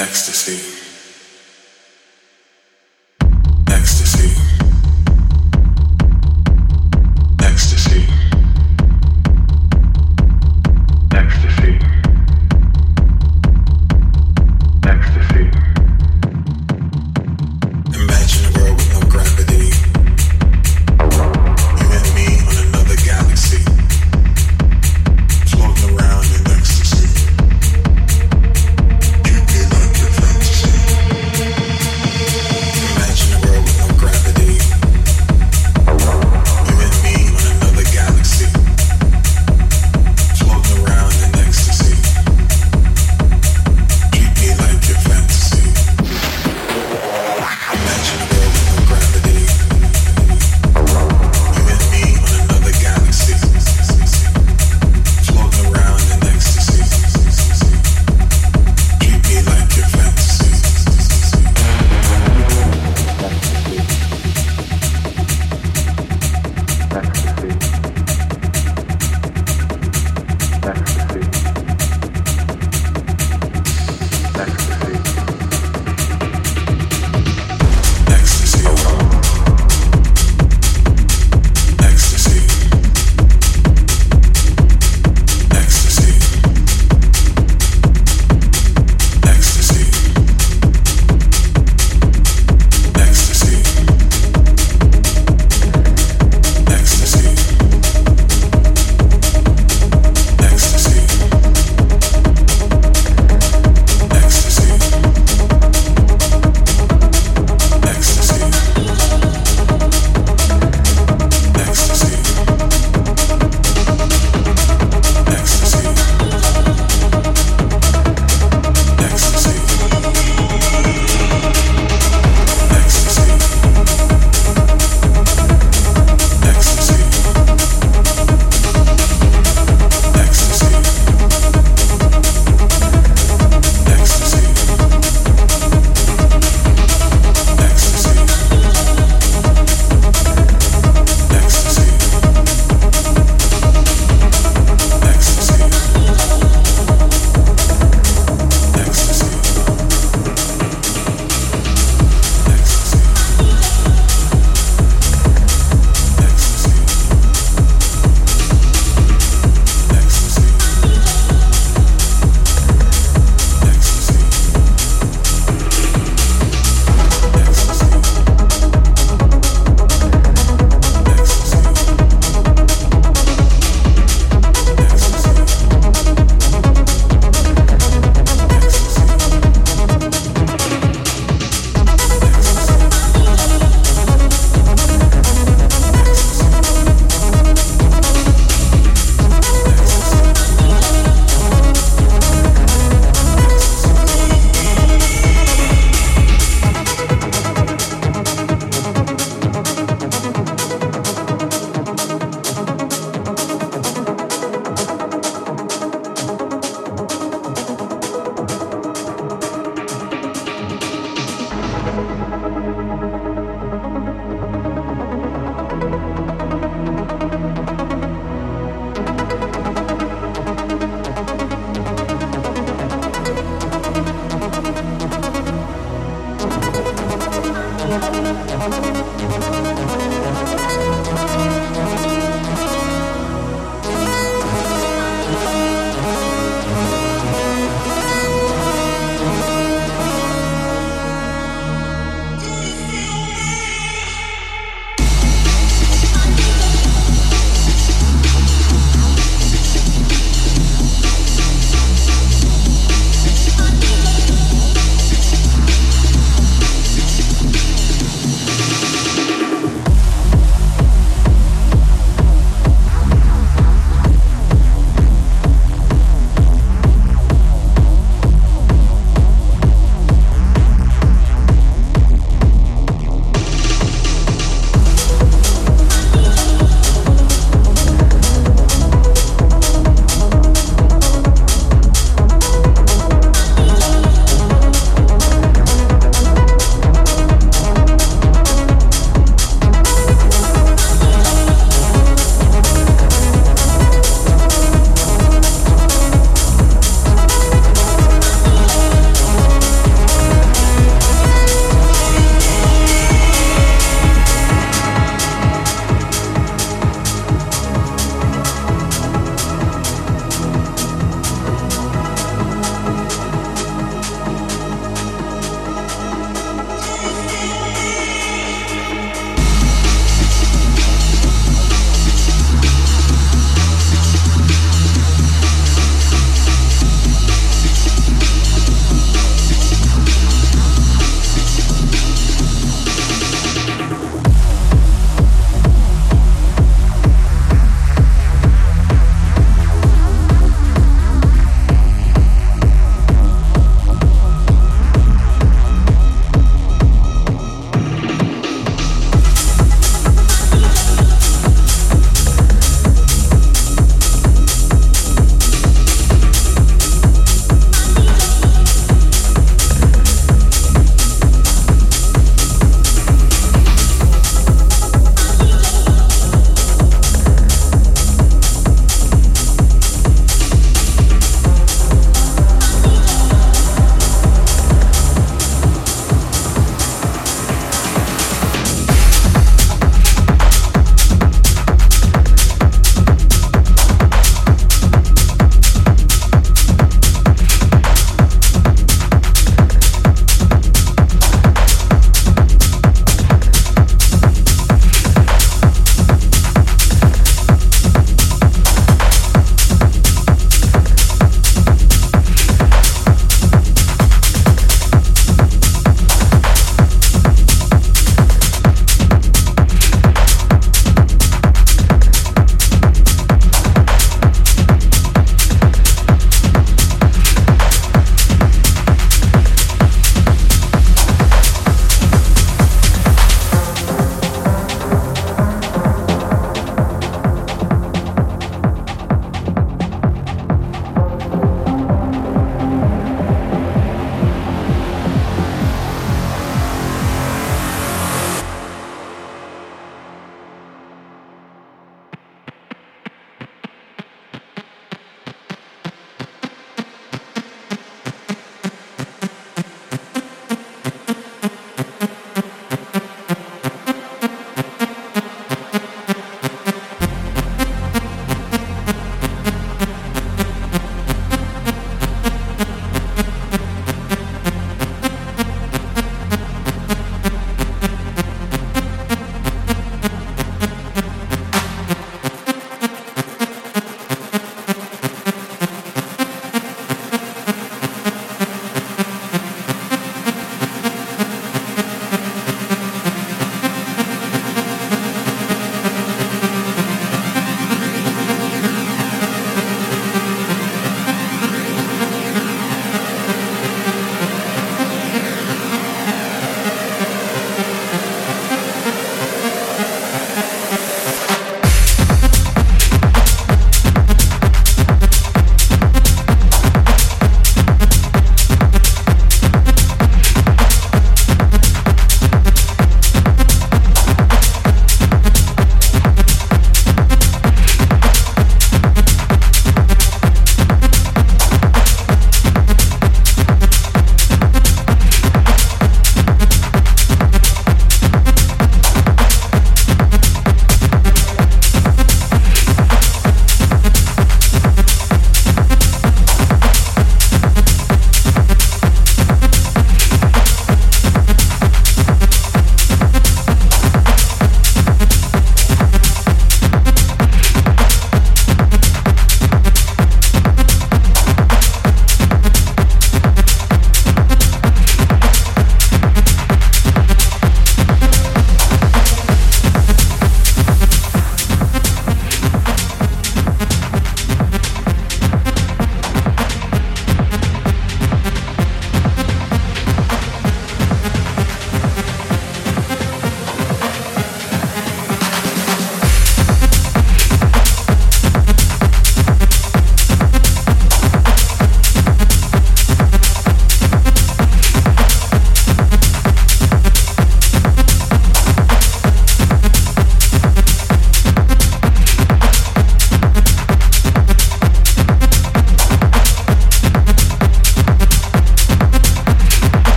ecstasy.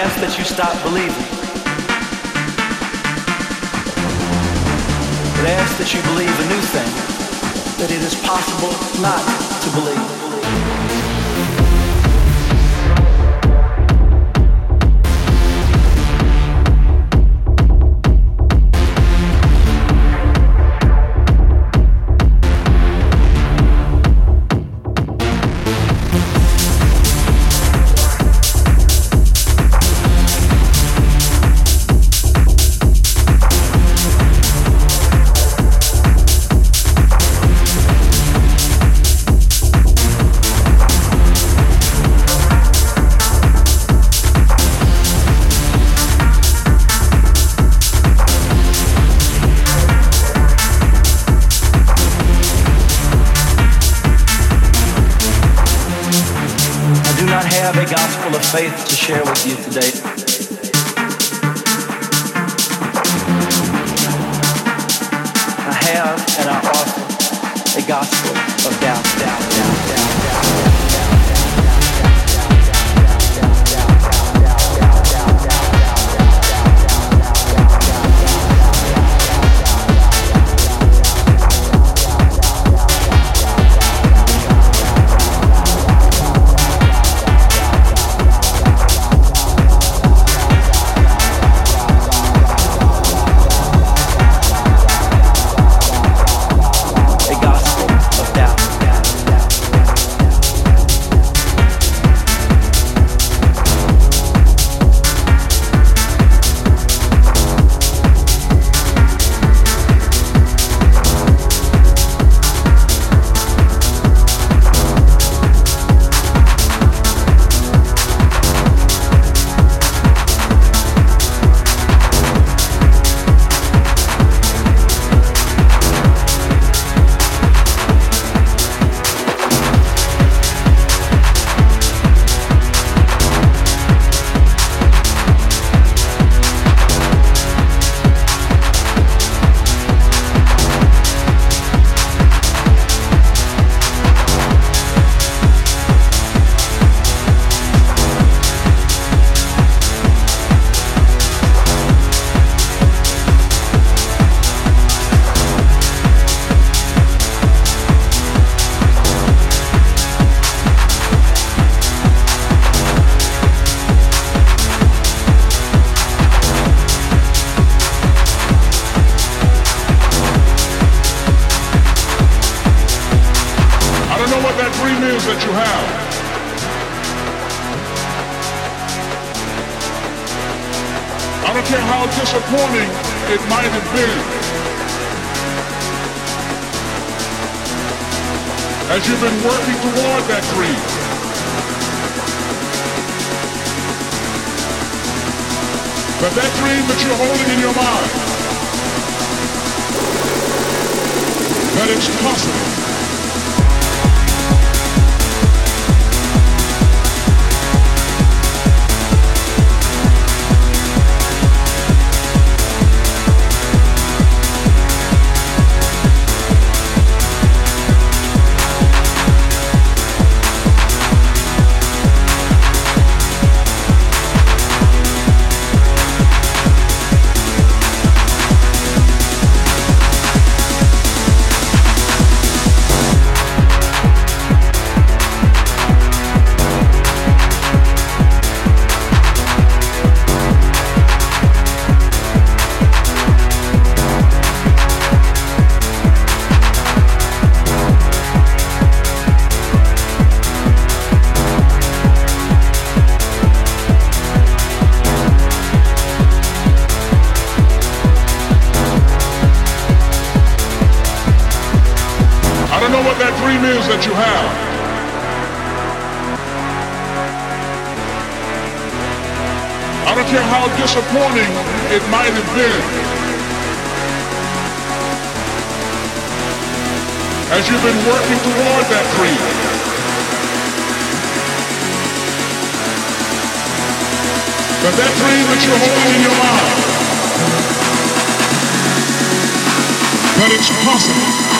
ask that you stop believing. But ask that you believe a new thing, that it is possible not to believe. I don't know what that dream is that you have. I don't care how disappointing it might have been. As you've been working toward that dream. But that dream that you're holding in your mind, that it's possible.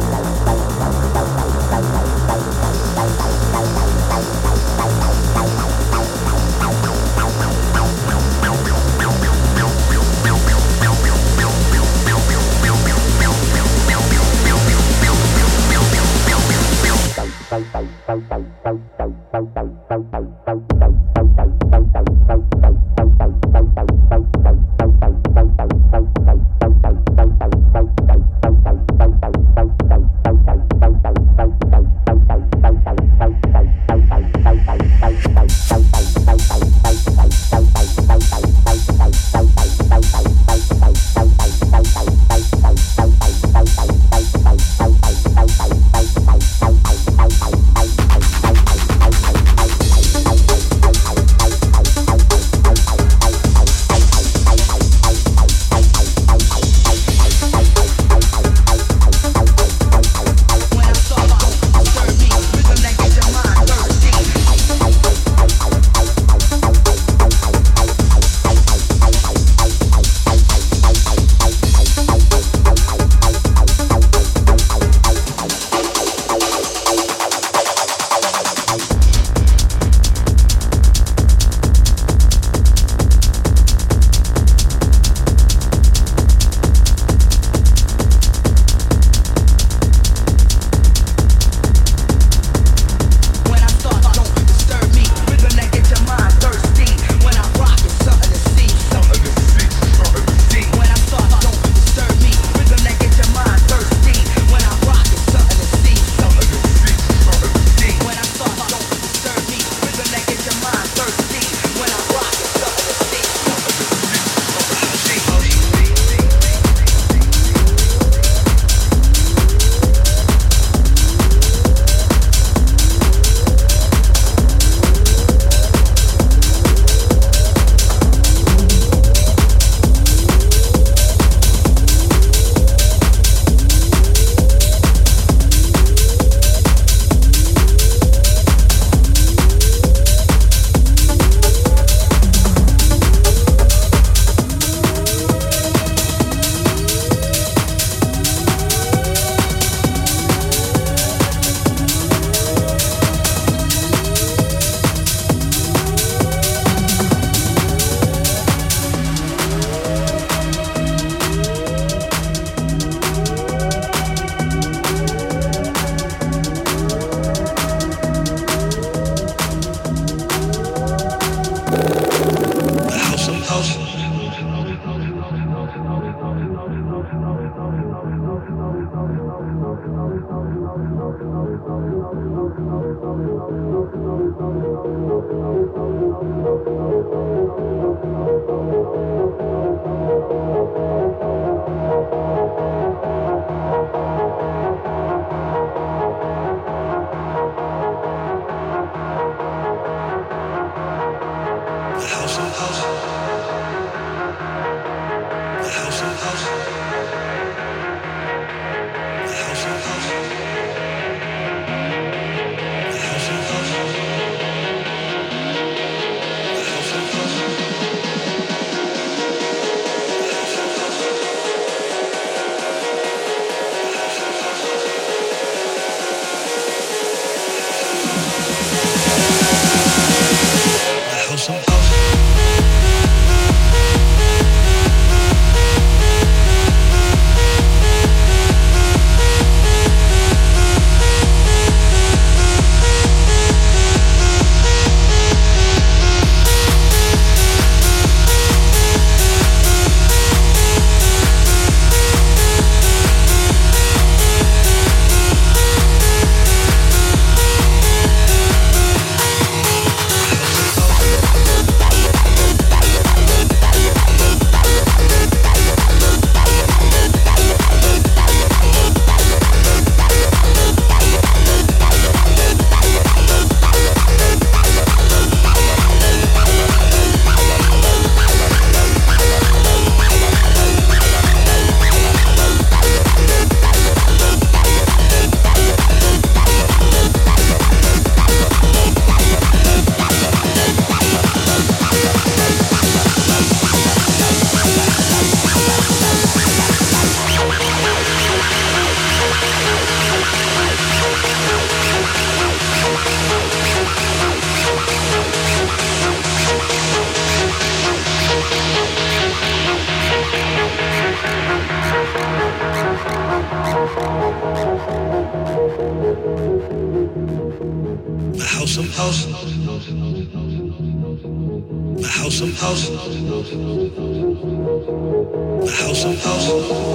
house.